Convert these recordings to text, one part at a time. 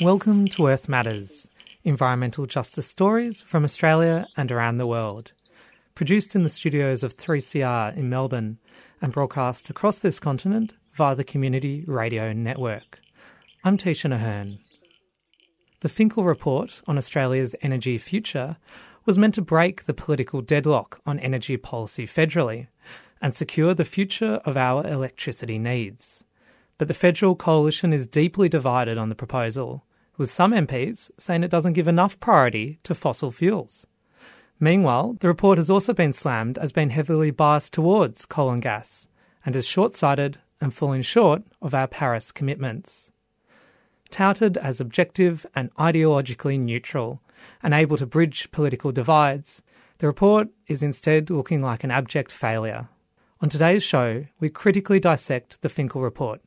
Welcome to Earth Matters, environmental justice stories from Australia and around the world. Produced in the studios of 3CR in Melbourne and broadcast across this continent via the Community Radio Network. I'm Tisha Ahern. The Finkel Report on Australia's energy future was meant to break the political deadlock on energy policy federally and secure the future of our electricity needs. But the federal coalition is deeply divided on the proposal, with some MPs saying it doesn't give enough priority to fossil fuels. Meanwhile, the report has also been slammed as being heavily biased towards coal and gas and is short sighted and falling short of our Paris commitments. Touted as objective and ideologically neutral and able to bridge political divides, the report is instead looking like an abject failure. On today's show, we critically dissect the Finkel report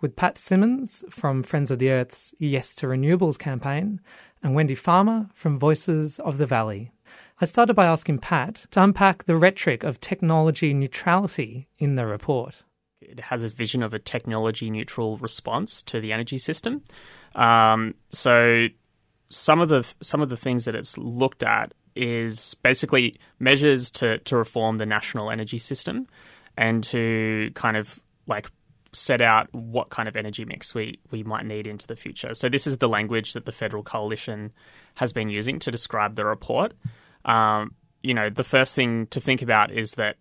with Pat Simmons from Friends of the Earth's Yes to Renewables campaign and Wendy Farmer from Voices of the Valley. I started by asking Pat to unpack the rhetoric of technology neutrality in the report. It has a vision of a technology neutral response to the energy system. Um, so some of the some of the things that it's looked at is basically measures to to reform the national energy system and to kind of like set out what kind of energy mix we, we might need into the future. So this is the language that the federal coalition has been using to describe the report um, you know, the first thing to think about is that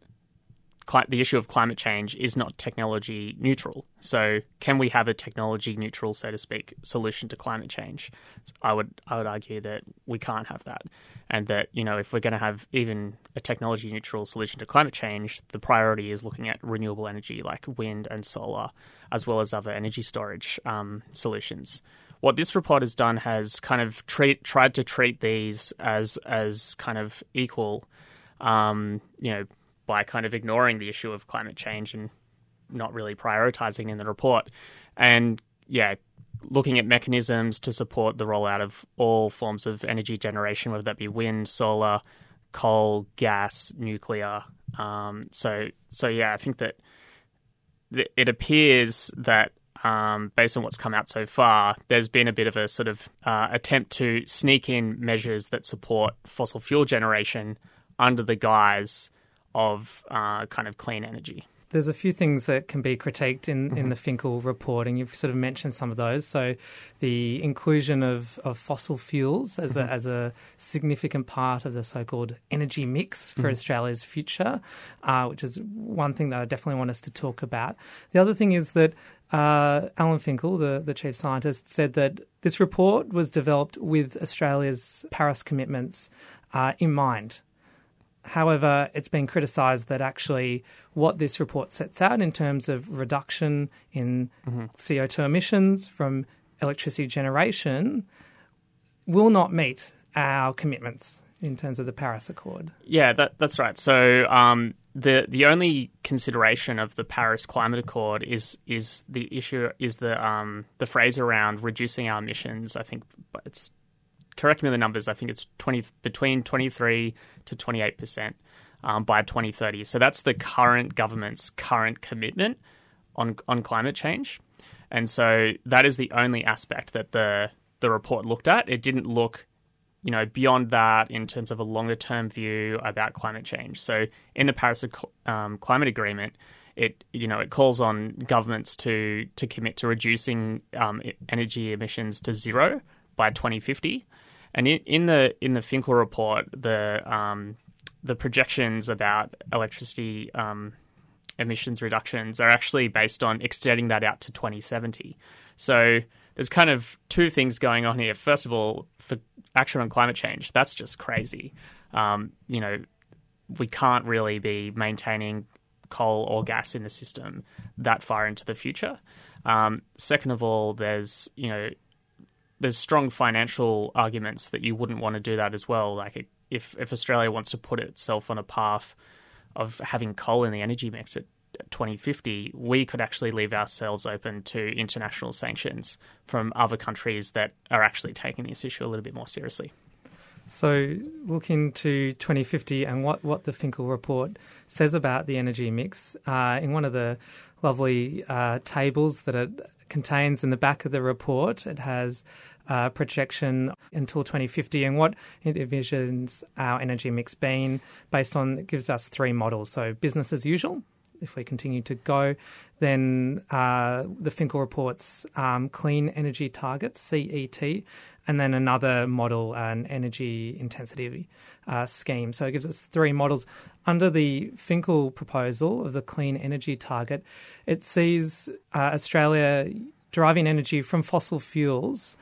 the issue of climate change is not technology neutral. So, can we have a technology neutral, so to speak, solution to climate change? I would I would argue that we can't have that, and that you know, if we're going to have even a technology neutral solution to climate change, the priority is looking at renewable energy like wind and solar, as well as other energy storage um, solutions what this report has done has kind of treat, tried to treat these as as kind of equal, um, you know, by kind of ignoring the issue of climate change and not really prioritizing in the report, and yeah, looking at mechanisms to support the rollout of all forms of energy generation, whether that be wind, solar, coal, gas, nuclear. Um, so so yeah, I think that it appears that um, based on what's come out so far, there's been a bit of a sort of uh, attempt to sneak in measures that support fossil fuel generation under the guise of uh, kind of clean energy. There's a few things that can be critiqued in, mm-hmm. in the Finkel report, and you've sort of mentioned some of those. So, the inclusion of, of fossil fuels as, mm-hmm. a, as a significant part of the so called energy mix for mm-hmm. Australia's future, uh, which is one thing that I definitely want us to talk about. The other thing is that uh, Alan Finkel, the, the chief scientist, said that this report was developed with Australia's Paris commitments uh, in mind. However, it's been criticised that actually what this report sets out in terms of reduction in mm-hmm. CO2 emissions from electricity generation will not meet our commitments in terms of the Paris Accord. Yeah, that, that's right. So um, the the only consideration of the Paris Climate Accord is is the issue is the um, the phrase around reducing our emissions. I think it's correct me the numbers. I think it's twenty between twenty three to twenty eight percent um, by twenty thirty. So that's the current government's current commitment on on climate change, and so that is the only aspect that the the report looked at. It didn't look you know, beyond that in terms of a longer term view about climate change. So in the Paris um, Climate Agreement, it you know it calls on governments to to commit to reducing um, energy emissions to zero by 2050. And in, in the in the Finkel report, the um, the projections about electricity um, emissions reductions are actually based on extending that out to 2070. So there's kind of two things going on here. First of all, for action on climate change, that's just crazy. Um, you know, we can't really be maintaining coal or gas in the system that far into the future. Um, second of all, there's you know there's strong financial arguments that you wouldn't want to do that as well. Like if if Australia wants to put itself on a path of having coal in the energy mix, at 2050, we could actually leave ourselves open to international sanctions from other countries that are actually taking this issue a little bit more seriously. So, looking to 2050 and what, what the Finkel report says about the energy mix, uh, in one of the lovely uh, tables that it contains in the back of the report, it has a projection until 2050 and what it envisions our energy mix being based on, it gives us three models. So, business as usual, if we continue to go, then uh, the Finkel reports um, clean energy targets, CET, and then another model, an energy intensity uh, scheme. So it gives us three models. Under the Finkel proposal of the clean energy target, it sees uh, Australia deriving energy from fossil fuels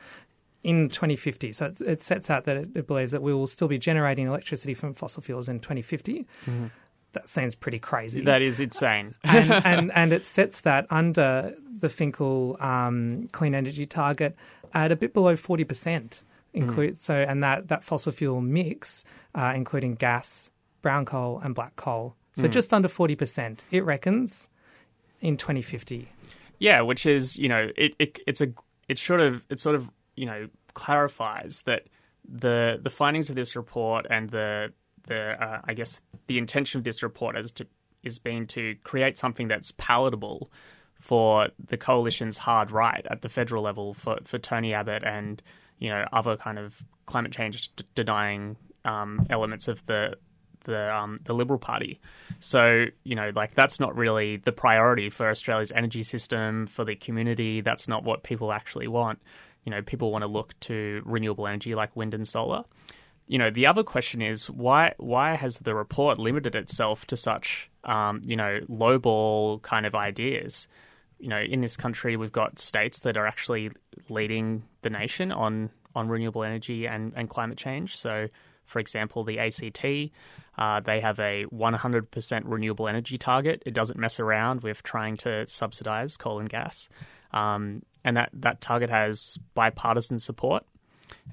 in 2050. So it, it sets out that it, it, believes that we will still be generating electricity from fossil fuels in 2050. Mm-hmm. That seems pretty crazy. That is insane. and, and, and, it sets that under the Finkel um, clean energy target at a bit below 40%. Include, mm. So, and that, that fossil fuel mix, uh, including gas, brown coal, and black coal. So, mm. just under 40%, it reckons, in 2050. Yeah, which is, you know, it, it it's a, it sort of, it sort of, you know, clarifies that the the findings of this report and the the uh, I guess the intention of this report is to is being to create something that's palatable for the coalition's hard right at the federal level for, for Tony Abbott and you know other kind of climate change d- denying um, elements of the the um, the Liberal Party. So you know, like that's not really the priority for Australia's energy system for the community. That's not what people actually want. You know, people want to look to renewable energy like wind and solar. You know, the other question is why why has the report limited itself to such um, you know lowball kind of ideas? you know, in this country, we've got states that are actually leading the nation on on renewable energy and, and climate change. So, for example, the ACT, uh, they have a 100% renewable energy target. It doesn't mess around with trying to subsidize coal and gas. Um, and that, that target has bipartisan support,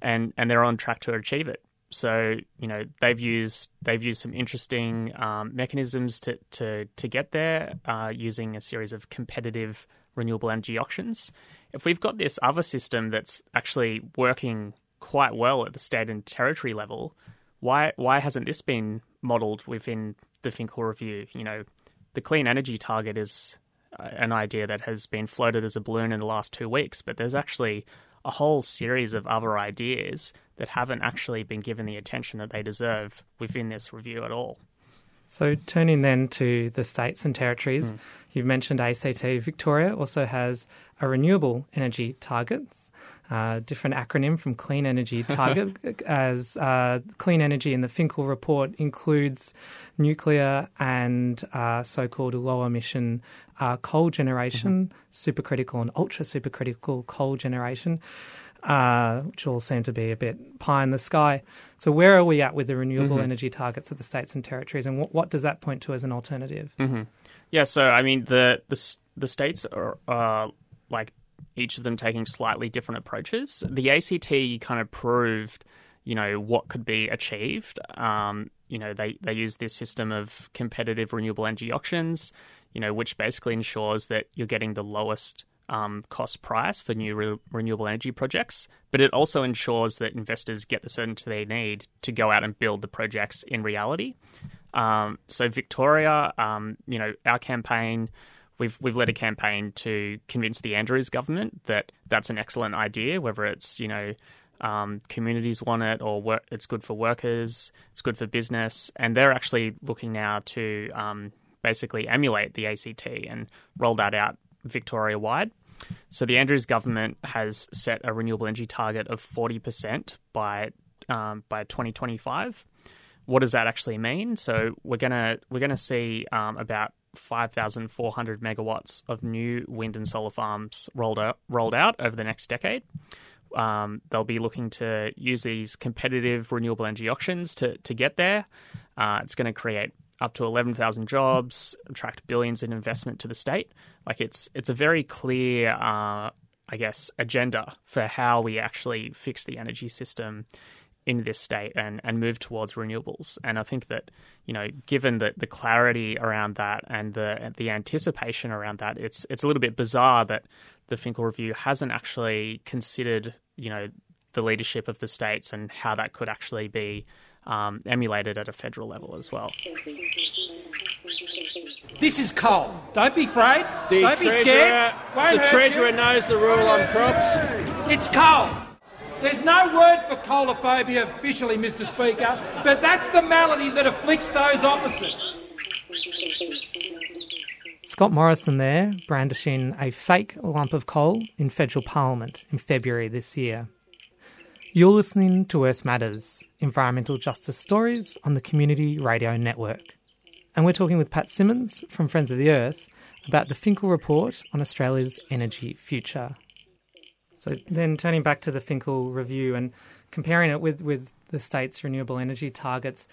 and, and they're on track to achieve it. So you know they've used they've used some interesting um, mechanisms to, to to get there uh, using a series of competitive renewable energy auctions. If we've got this other system that's actually working quite well at the state and territory level, why why hasn't this been modelled within the Finkel review? You know, the clean energy target is an idea that has been floated as a balloon in the last two weeks, but there's actually a whole series of other ideas that haven't actually been given the attention that they deserve within this review at all. So, turning then to the states and territories, mm. you've mentioned ACT. Victoria also has a renewable energy target, uh, different acronym from Clean Energy Target, as uh, clean energy in the Finkel report includes nuclear and uh, so called low emission uh, coal generation, mm-hmm. supercritical and ultra supercritical coal generation. Uh, which all seem to be a bit pie in the sky. So, where are we at with the renewable mm-hmm. energy targets of the states and territories, and what, what does that point to as an alternative? Mm-hmm. Yeah, so I mean, the the, the states are uh, like each of them taking slightly different approaches. The ACT kind of proved, you know, what could be achieved. Um, you know, they they use this system of competitive renewable energy auctions you know, which basically ensures that you're getting the lowest um, cost price for new re- renewable energy projects, but it also ensures that investors get the certainty they need to go out and build the projects in reality. Um, so Victoria, um, you know, our campaign, we've we've led a campaign to convince the Andrews government that that's an excellent idea, whether it's you know. Um, communities want it, or work, it's good for workers, it's good for business, and they're actually looking now to um, basically emulate the ACT and roll that out Victoria wide. So the Andrews government has set a renewable energy target of 40% by um, by 2025. What does that actually mean? So we're gonna we're gonna see um, about 5,400 megawatts of new wind and solar farms rolled out rolled out over the next decade. Um, they'll be looking to use these competitive renewable energy auctions to to get there. Uh, it's going to create up to 11,000 jobs, attract billions in investment to the state. Like it's it's a very clear, uh, I guess, agenda for how we actually fix the energy system in this state and, and move towards renewables. And I think that, you know, given the, the clarity around that and the the anticipation around that, it's it's a little bit bizarre that the Finkel Review hasn't actually considered, you know, the leadership of the states and how that could actually be um, emulated at a federal level as well. This is coal. Don't be afraid. The Don't be scared. Won't the treasurer you. knows the rule on crops. It's coal. There's no word for coalophobia officially, Mr. Speaker, but that's the malady that afflicts those opposite. Scott Morrison there, brandishing a fake lump of coal in federal parliament in February this year. You're listening to Earth Matters, environmental justice stories on the Community Radio Network. And we're talking with Pat Simmons from Friends of the Earth about the Finkel report on Australia's energy future. So then turning back to the Finkel review and comparing it with, with the state's renewable energy targets,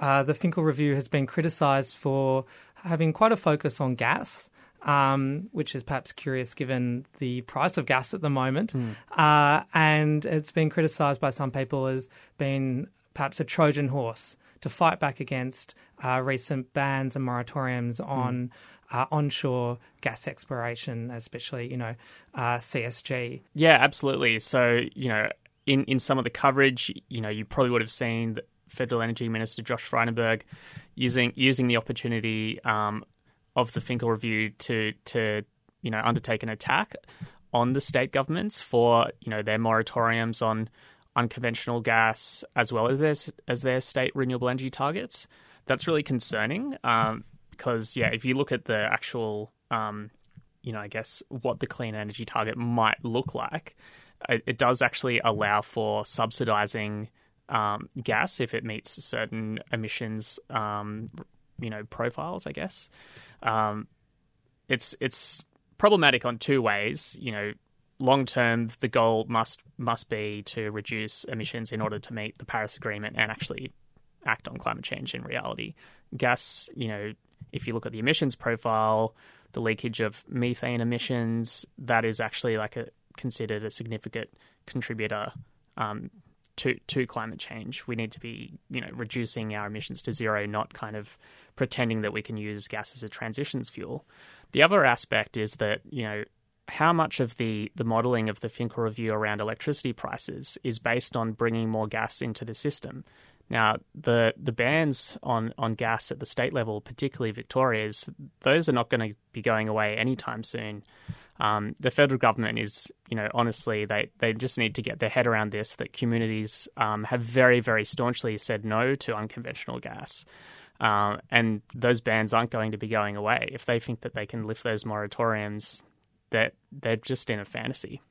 uh, the Finkel review has been criticised for having quite a focus on gas. Um, which is perhaps curious given the price of gas at the moment. Uh, and it's been criticised by some people as being perhaps a Trojan horse to fight back against uh, recent bans and moratoriums on uh, onshore gas exploration, especially, you know, uh, CSG. Yeah, absolutely. So, you know, in, in some of the coverage, you know, you probably would have seen the Federal Energy Minister Josh Frydenberg using using the opportunity um, of the Finkel review to to you know undertake an attack on the state governments for you know their moratoriums on unconventional gas as well as their as their state renewable energy targets. That's really concerning um, because yeah, if you look at the actual um, you know I guess what the clean energy target might look like, it, it does actually allow for subsidizing um, gas if it meets certain emissions um, you know profiles, I guess. Um, it's it's problematic on two ways. You know, long term, the goal must must be to reduce emissions in order to meet the Paris Agreement and actually act on climate change in reality. Gas, you know, if you look at the emissions profile, the leakage of methane emissions, that is actually like a considered a significant contributor um, to to climate change. We need to be, you know, reducing our emissions to zero, not kind of pretending that we can use gas as a transitions fuel. The other aspect is that, you know, how much of the, the modelling of the Finkel review around electricity prices is based on bringing more gas into the system. Now, the the bans on, on gas at the state level, particularly Victoria's, those are not going to be going away anytime soon. Um, the federal government is, you know, honestly, they, they just need to get their head around this that communities um, have very, very staunchly said no to unconventional gas. Uh, and those bans aren't going to be going away. If they think that they can lift those moratoriums, that they're, they're just in a fantasy.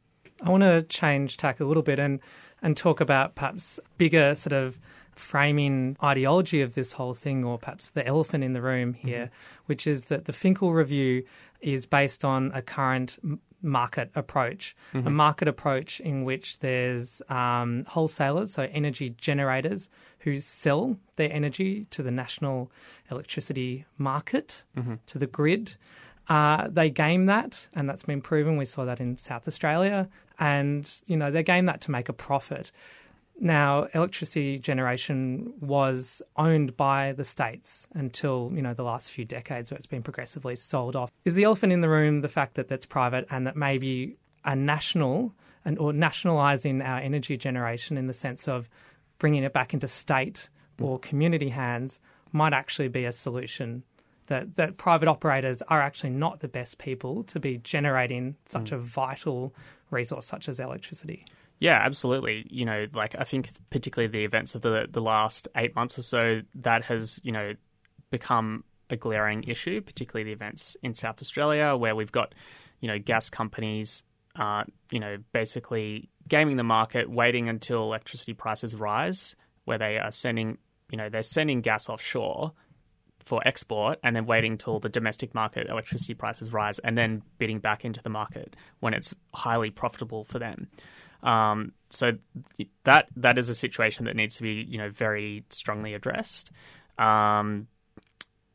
I want to change tack a little bit and, and talk about perhaps bigger sort of framing ideology of this whole thing, or perhaps the elephant in the room here, mm-hmm. which is that the Finkel review is based on a current market approach, mm-hmm. a market approach in which there's um, wholesalers, so energy generators, who sell their energy to the national electricity market, mm-hmm. to the grid. Uh, they game that, and that's been proven. We saw that in South Australia, and you know they game that to make a profit. Now, electricity generation was owned by the states until you know the last few decades, where it's been progressively sold off. Is the elephant in the room the fact that that's private and that maybe a national and or nationalising our energy generation in the sense of bringing it back into state or community hands might actually be a solution? That that private operators are actually not the best people to be generating such mm. a vital resource such as electricity. Yeah, absolutely. You know, like I think particularly the events of the the last eight months or so, that has you know become a glaring issue, particularly the events in South Australia where we've got you know gas companies, uh, you know, basically gaming the market, waiting until electricity prices rise, where they are sending you know they're sending gas offshore for export and then waiting till the domestic market electricity prices rise and then bidding back into the market when it's highly profitable for them. Um, so that that is a situation that needs to be you know very strongly addressed. Um,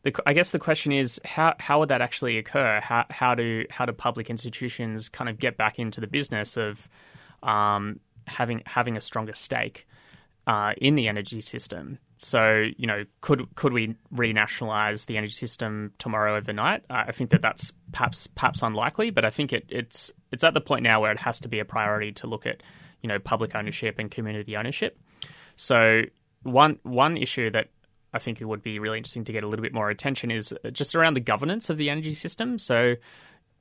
the, I guess the question is how how would that actually occur? How how do how do public institutions kind of get back into the business of um, having having a stronger stake uh, in the energy system? So you know, could could we renationalize the energy system tomorrow overnight? Uh, I think that that's perhaps perhaps unlikely, but I think it, it's it's at the point now where it has to be a priority to look at you know public ownership and community ownership. So one one issue that I think it would be really interesting to get a little bit more attention is just around the governance of the energy system. So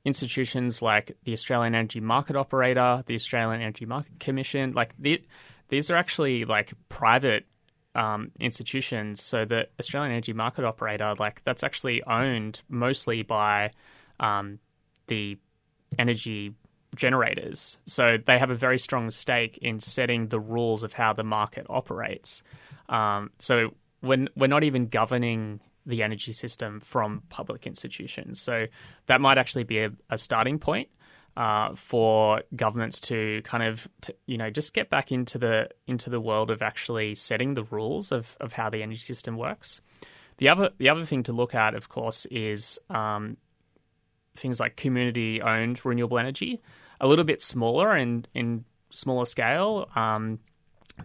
institutions like the Australian Energy Market Operator, the Australian Energy Market Commission, like the, these are actually like private um, institutions. So the Australian Energy Market Operator, like that's actually owned mostly by um, the energy generators. So they have a very strong stake in setting the rules of how the market operates. Um, so when we're not even governing the energy system from public institutions. So that might actually be a, a starting point uh, for governments to kind of to, you know just get back into the into the world of actually setting the rules of, of how the energy system works. The other the other thing to look at, of course, is um, things like community owned renewable energy, a little bit smaller and in smaller scale. Um,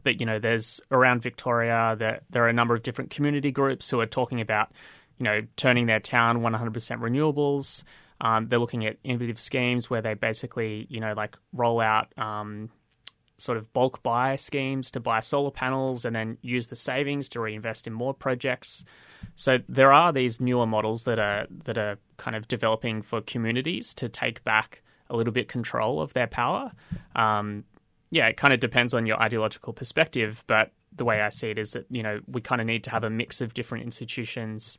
but you know, there's around Victoria, there there are a number of different community groups who are talking about, you know, turning their town 100% renewables. Um, they're looking at innovative schemes where they basically, you know, like roll out um, sort of bulk buy schemes to buy solar panels and then use the savings to reinvest in more projects. So there are these newer models that are that are kind of developing for communities to take back a little bit control of their power. Um, yeah, it kind of depends on your ideological perspective, but the way I see it is that you know we kind of need to have a mix of different institutions,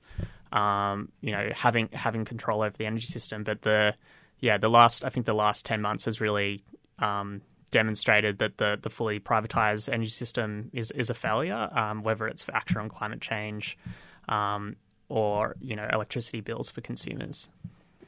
um, you know, having having control over the energy system. But the yeah, the last I think the last ten months has really um, demonstrated that the the fully privatized energy system is is a failure, um, whether it's for action on climate change um, or you know electricity bills for consumers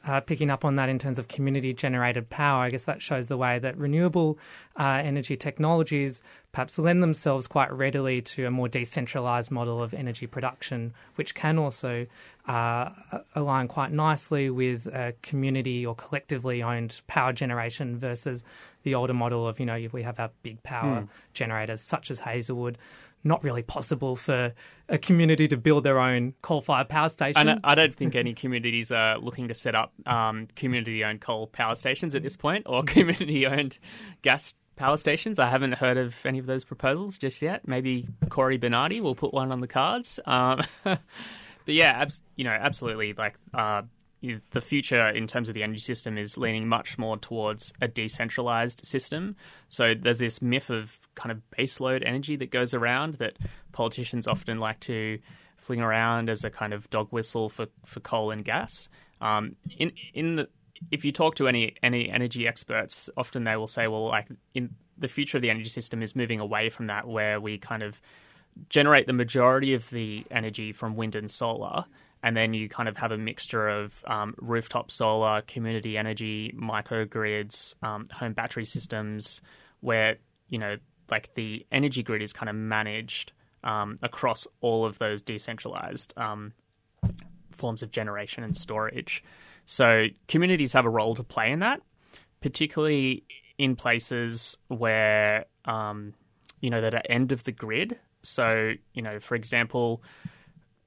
uh, picking up on that in terms of community generated power, I guess that shows the way that renewable uh, energy technologies perhaps lend themselves quite readily to a more decentralized model of energy production, which can also uh, align quite nicely with a community or collectively owned power generation versus the older model of, you know, we have our big power mm. generators such as Hazelwood not really possible for a community to build their own coal-fired power station. I, I don't think any communities are looking to set up um, community-owned coal power stations at this point, or community-owned gas power stations. I haven't heard of any of those proposals just yet. Maybe Cory Bernardi will put one on the cards. Um, but yeah, abs- you know, absolutely. Like uh, the future in terms of the energy system is leaning much more towards a decentralized system. So there's this myth of kind of baseload energy that goes around that politicians often like to fling around as a kind of dog whistle for, for coal and gas. Um, in in the if you talk to any any energy experts, often they will say, well, like in the future of the energy system is moving away from that, where we kind of generate the majority of the energy from wind and solar and then you kind of have a mixture of um, rooftop solar, community energy, microgrids, um, home battery systems, where you know like the energy grid is kind of managed um, across all of those decentralized um, forms of generation and storage. So communities have a role to play in that, particularly in places where um, you know that are end of the grid. So you know, for example,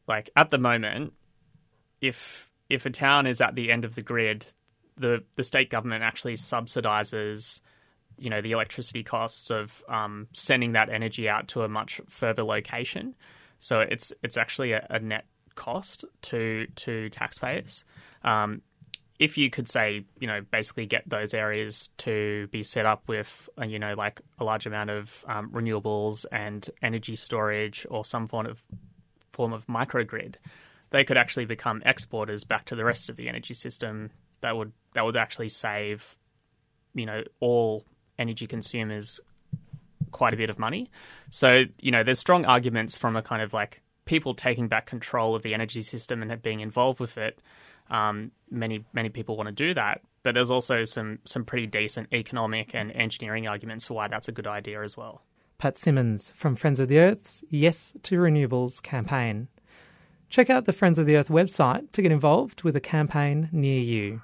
like at the moment, if if a town is at the end of the grid, the the state government actually subsidizes you know the electricity costs of um, sending that energy out to a much further location. So it's it's actually a, a net cost to to taxpayers. Um, if you could say, you know, basically get those areas to be set up with, uh, you know, like a large amount of um, renewables and energy storage or some form of form of microgrid, they could actually become exporters back to the rest of the energy system. That would that would actually save, you know, all energy consumers quite a bit of money. So you know, there's strong arguments from a kind of like people taking back control of the energy system and being involved with it. Um, many many people want to do that, but there's also some some pretty decent economic and engineering arguments for why that's a good idea as well. Pat Simmons from Friends of the Earth's Yes to Renewables campaign. Check out the Friends of the Earth website to get involved with a campaign near you.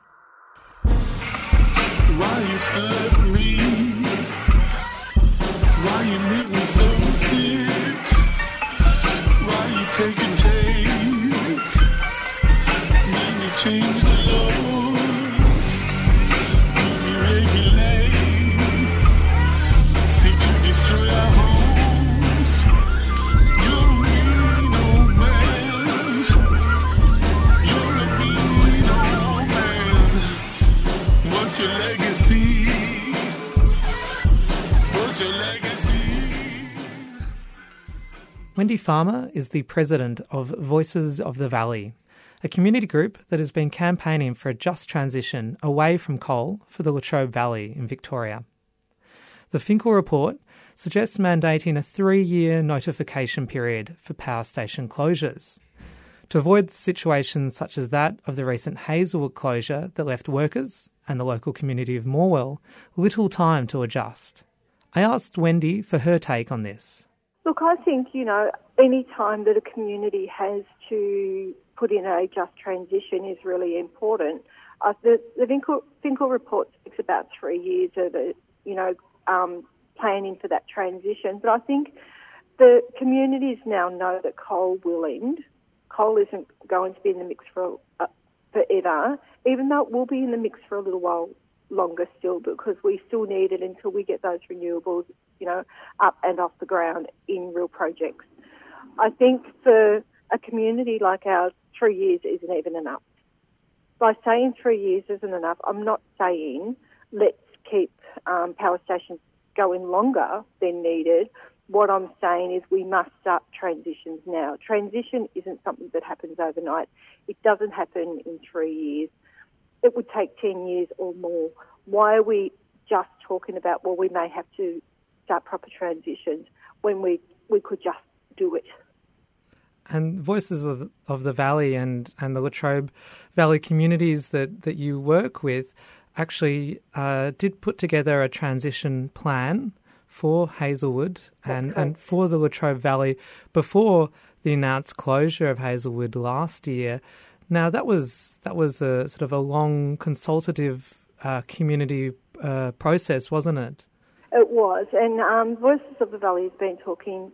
Wendy Farmer is the president of Voices of the Valley, a community group that has been campaigning for a just transition away from coal for the Latrobe Valley in Victoria. The Finkel report suggests mandating a three year notification period for power station closures to avoid situations such as that of the recent Hazelwood closure that left workers and the local community of Morwell little time to adjust. I asked Wendy for her take on this. Look, I think, you know, any time that a community has to put in a just transition is really important. Uh, the the Finkel, Finkel report speaks about three years of, a, you know, um, planning for that transition. But I think the communities now know that coal will end coal isn't going to be in the mix for uh, forever, even though it will be in the mix for a little while longer still because we still need it until we get those renewables, you know, up and off the ground in real projects. I think for a community like ours, three years isn't even enough. By saying three years isn't enough, I'm not saying let's keep um, power stations going longer than needed what I'm saying is we must start transitions now. Transition isn't something that happens overnight. It doesn't happen in three years. It would take 10 years or more. Why are we just talking about, well, we may have to start proper transitions when we, we could just do it? And Voices of, of the Valley and, and the Latrobe Valley communities that, that you work with actually uh, did put together a transition plan for Hazelwood and, and for the Latrobe Valley before the announced closure of Hazelwood last year. Now that was that was a sort of a long consultative uh, community uh, process, wasn't it? It was, and um, Voices of the Valley has been talking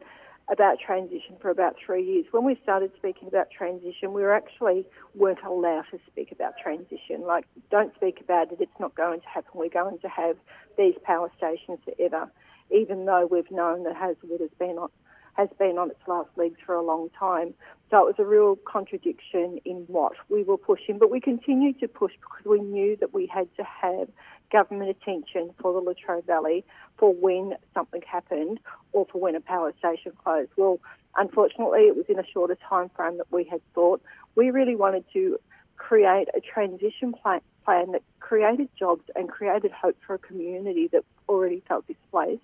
about transition for about three years. When we started speaking about transition, we were actually weren't allowed to speak about transition. Like, don't speak about it; it's not going to happen. We're going to have these power stations forever even though we've known that Hazelwood has been on has been on its last legs for a long time. So it was a real contradiction in what we were pushing, but we continued to push because we knew that we had to have government attention for the Latrobe Valley for when something happened or for when a power station closed. Well, unfortunately, it was in a shorter time frame that we had thought. We really wanted to create a transition plan, plan that created jobs and created hope for a community that already felt displaced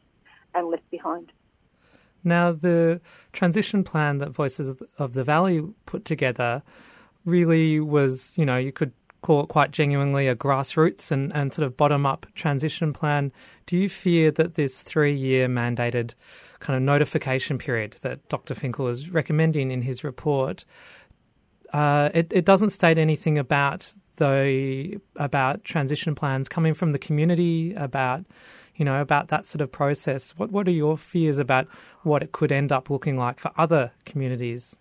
and left behind. Now, the transition plan that Voices of the Valley put together really was, you know, you could call it quite genuinely a grassroots and, and sort of bottom up transition plan. Do you fear that this three year mandated kind of notification period that Dr. Finkel is recommending in his report, uh, it, it doesn't state anything about the about transition plans coming from the community, about you know, about that sort of process. What what are your fears about what it could end up looking like for other communities?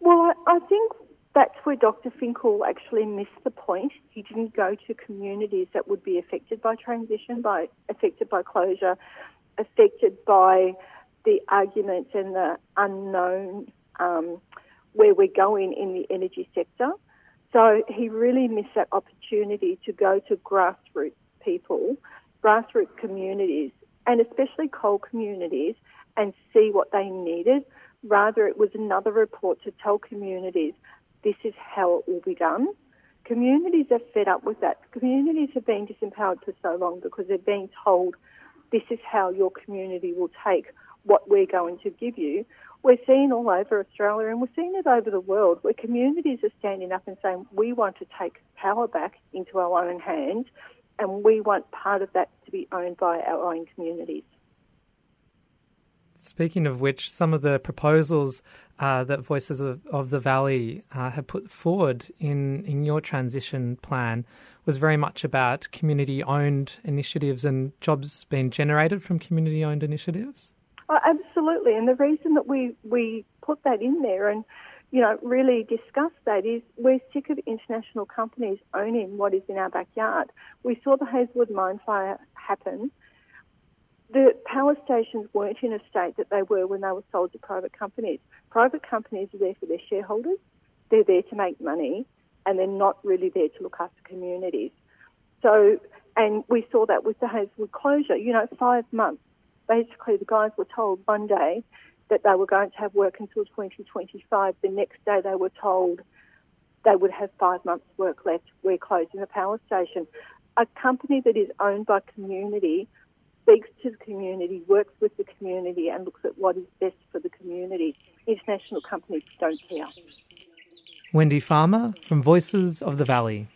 Well, I, I think that's where Dr. Finkel actually missed the point. He didn't go to communities that would be affected by transition, by affected by closure, affected by the arguments and the unknown um, where we're going in the energy sector. So he really missed that opportunity to go to grassroots people grassroots communities and especially coal communities and see what they needed. Rather, it was another report to tell communities this is how it will be done. Communities are fed up with that. Communities have been disempowered for so long because they're being told this is how your community will take what we're going to give you. We're seeing all over Australia and we're seeing it over the world where communities are standing up and saying we want to take power back into our own hands and we want part of that to be owned by our own communities. Speaking of which, some of the proposals uh, that Voices of, of the Valley uh, have put forward in, in your transition plan was very much about community owned initiatives and jobs being generated from community owned initiatives. Oh, absolutely. And the reason that we, we put that in there and you know, really discuss that is we're sick of international companies owning what is in our backyard. We saw the Hazelwood mine fire happen. The power stations weren't in a state that they were when they were sold to private companies. Private companies are there for their shareholders, they're there to make money, and they're not really there to look after communities. So, and we saw that with the Hazelwood closure, you know, five months. Basically, the guys were told one day that they were going to have work until 2025. The next day they were told they would have five months' work left. We're closing the power station. A company that is owned by community speaks to the community, works with the community, and looks at what is best for the community. International companies don't care. Wendy Farmer from Voices of the Valley.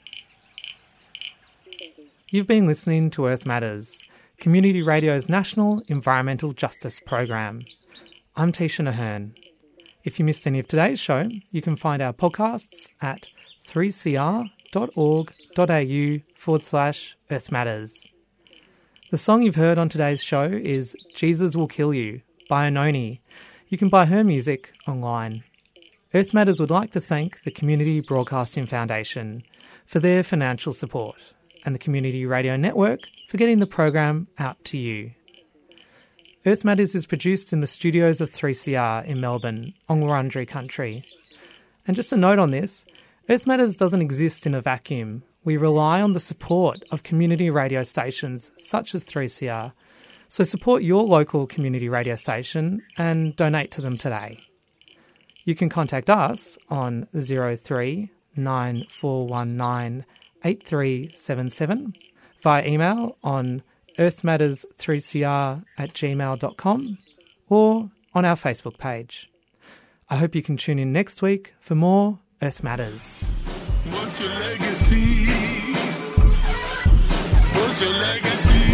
You've been listening to Earth Matters, Community Radio's national environmental justice program. I'm Tisha Ahern. If you missed any of today's show, you can find our podcasts at 3cr.org.au forward slash Earth Matters. The song you've heard on today's show is Jesus Will Kill You by Ononi. You can buy her music online. Earth Matters would like to thank the Community Broadcasting Foundation for their financial support and the Community Radio Network for getting the program out to you. Earth Matters is produced in the studios of 3CR in Melbourne, on Wurundjeri country. And just a note on this Earth Matters doesn't exist in a vacuum. We rely on the support of community radio stations such as 3CR. So support your local community radio station and donate to them today. You can contact us on 03 9419 8377 via email on earthmatters3cr at gmail.com or on our Facebook page. I hope you can tune in next week for more Earth Matters. What's your legacy? What's your legacy?